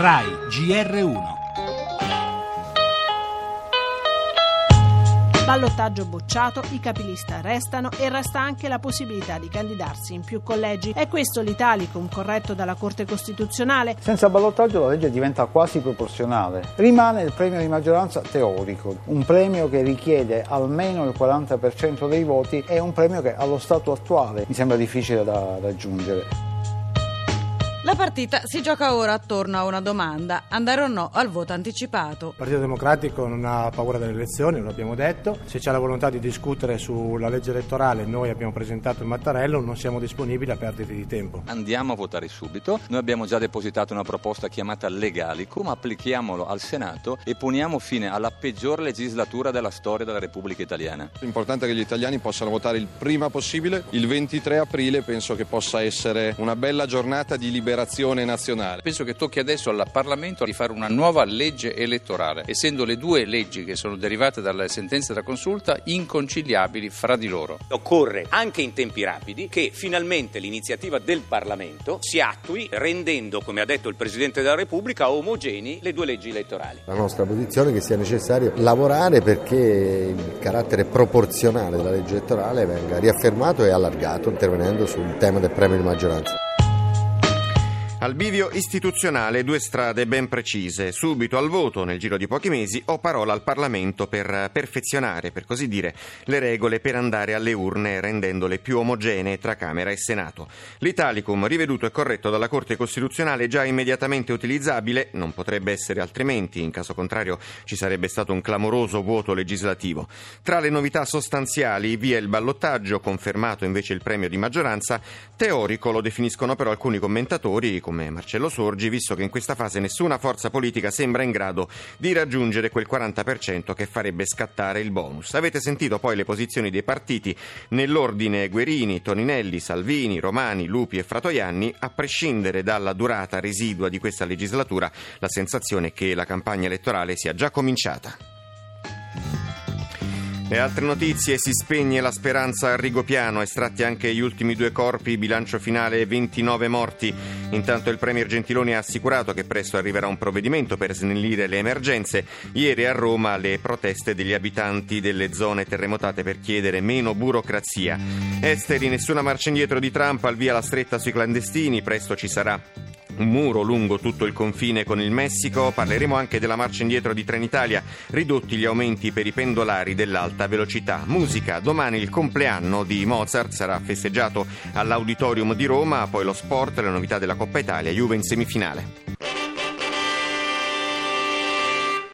RAI GR1 Ballottaggio bocciato, i capilista restano e resta anche la possibilità di candidarsi in più collegi. È questo l'Italicum corretto dalla Corte Costituzionale? Senza ballottaggio la legge diventa quasi proporzionale. Rimane il premio di maggioranza teorico, un premio che richiede almeno il 40% dei voti e un premio che allo stato attuale mi sembra difficile da raggiungere. La partita si gioca ora attorno a una domanda, andare o no al voto anticipato. Il Partito Democratico non ha paura delle elezioni, lo abbiamo detto, se c'è la volontà di discutere sulla legge elettorale noi abbiamo presentato il Mattarello, non siamo disponibili a perdere di tempo. Andiamo a votare subito, noi abbiamo già depositato una proposta chiamata Legalicum, applichiamolo al Senato e poniamo fine alla peggior legislatura della storia della Repubblica Italiana. L'importante è che gli italiani possano votare il prima possibile, il 23 aprile penso che possa essere una bella giornata di liberazione liberazione nazionale. Penso che tocchi adesso al Parlamento di fare una nuova legge elettorale, essendo le due leggi che sono derivate dalle sentenze della consulta inconciliabili fra di loro. Occorre anche in tempi rapidi che finalmente l'iniziativa del Parlamento si attui rendendo, come ha detto il Presidente della Repubblica, omogenei le due leggi elettorali. La nostra posizione è che sia necessario lavorare perché il carattere proporzionale della legge elettorale venga riaffermato e allargato intervenendo sul tema del premio di maggioranza. Al bivio istituzionale due strade ben precise, subito al voto nel giro di pochi mesi o parola al Parlamento per perfezionare, per così dire, le regole per andare alle urne rendendole più omogenee tra Camera e Senato. L'Italicum, riveduto e corretto dalla Corte Costituzionale, già immediatamente utilizzabile, non potrebbe essere altrimenti, in caso contrario ci sarebbe stato un clamoroso vuoto legislativo. Tra le novità sostanziali via il ballottaggio, confermato invece il premio di maggioranza, teorico lo definiscono però alcuni commentatori come Marcello Sorgi, visto che in questa fase nessuna forza politica sembra in grado di raggiungere quel 40% che farebbe scattare il bonus. Avete sentito poi le posizioni dei partiti nell'ordine Guerini, Toninelli, Salvini, Romani, Lupi e Fratoianni, a prescindere dalla durata residua di questa legislatura, la sensazione è che la campagna elettorale sia già cominciata. E altre notizie, si spegne la speranza a Rigopiano, estratti anche gli ultimi due corpi, bilancio finale 29 morti. Intanto il Premier Gentiloni ha assicurato che presto arriverà un provvedimento per snellire le emergenze. Ieri a Roma le proteste degli abitanti delle zone terremotate per chiedere meno burocrazia. Esteri, nessuna marcia indietro di Trump al via la stretta sui clandestini, presto ci sarà un muro lungo tutto il confine con il Messico. Parleremo anche della marcia indietro di Trenitalia, ridotti gli aumenti per i pendolari dell'alta velocità. Musica, domani il compleanno di Mozart sarà festeggiato all'Auditorium di Roma, poi lo sport, le novità della Coppa Italia, Juve in semifinale.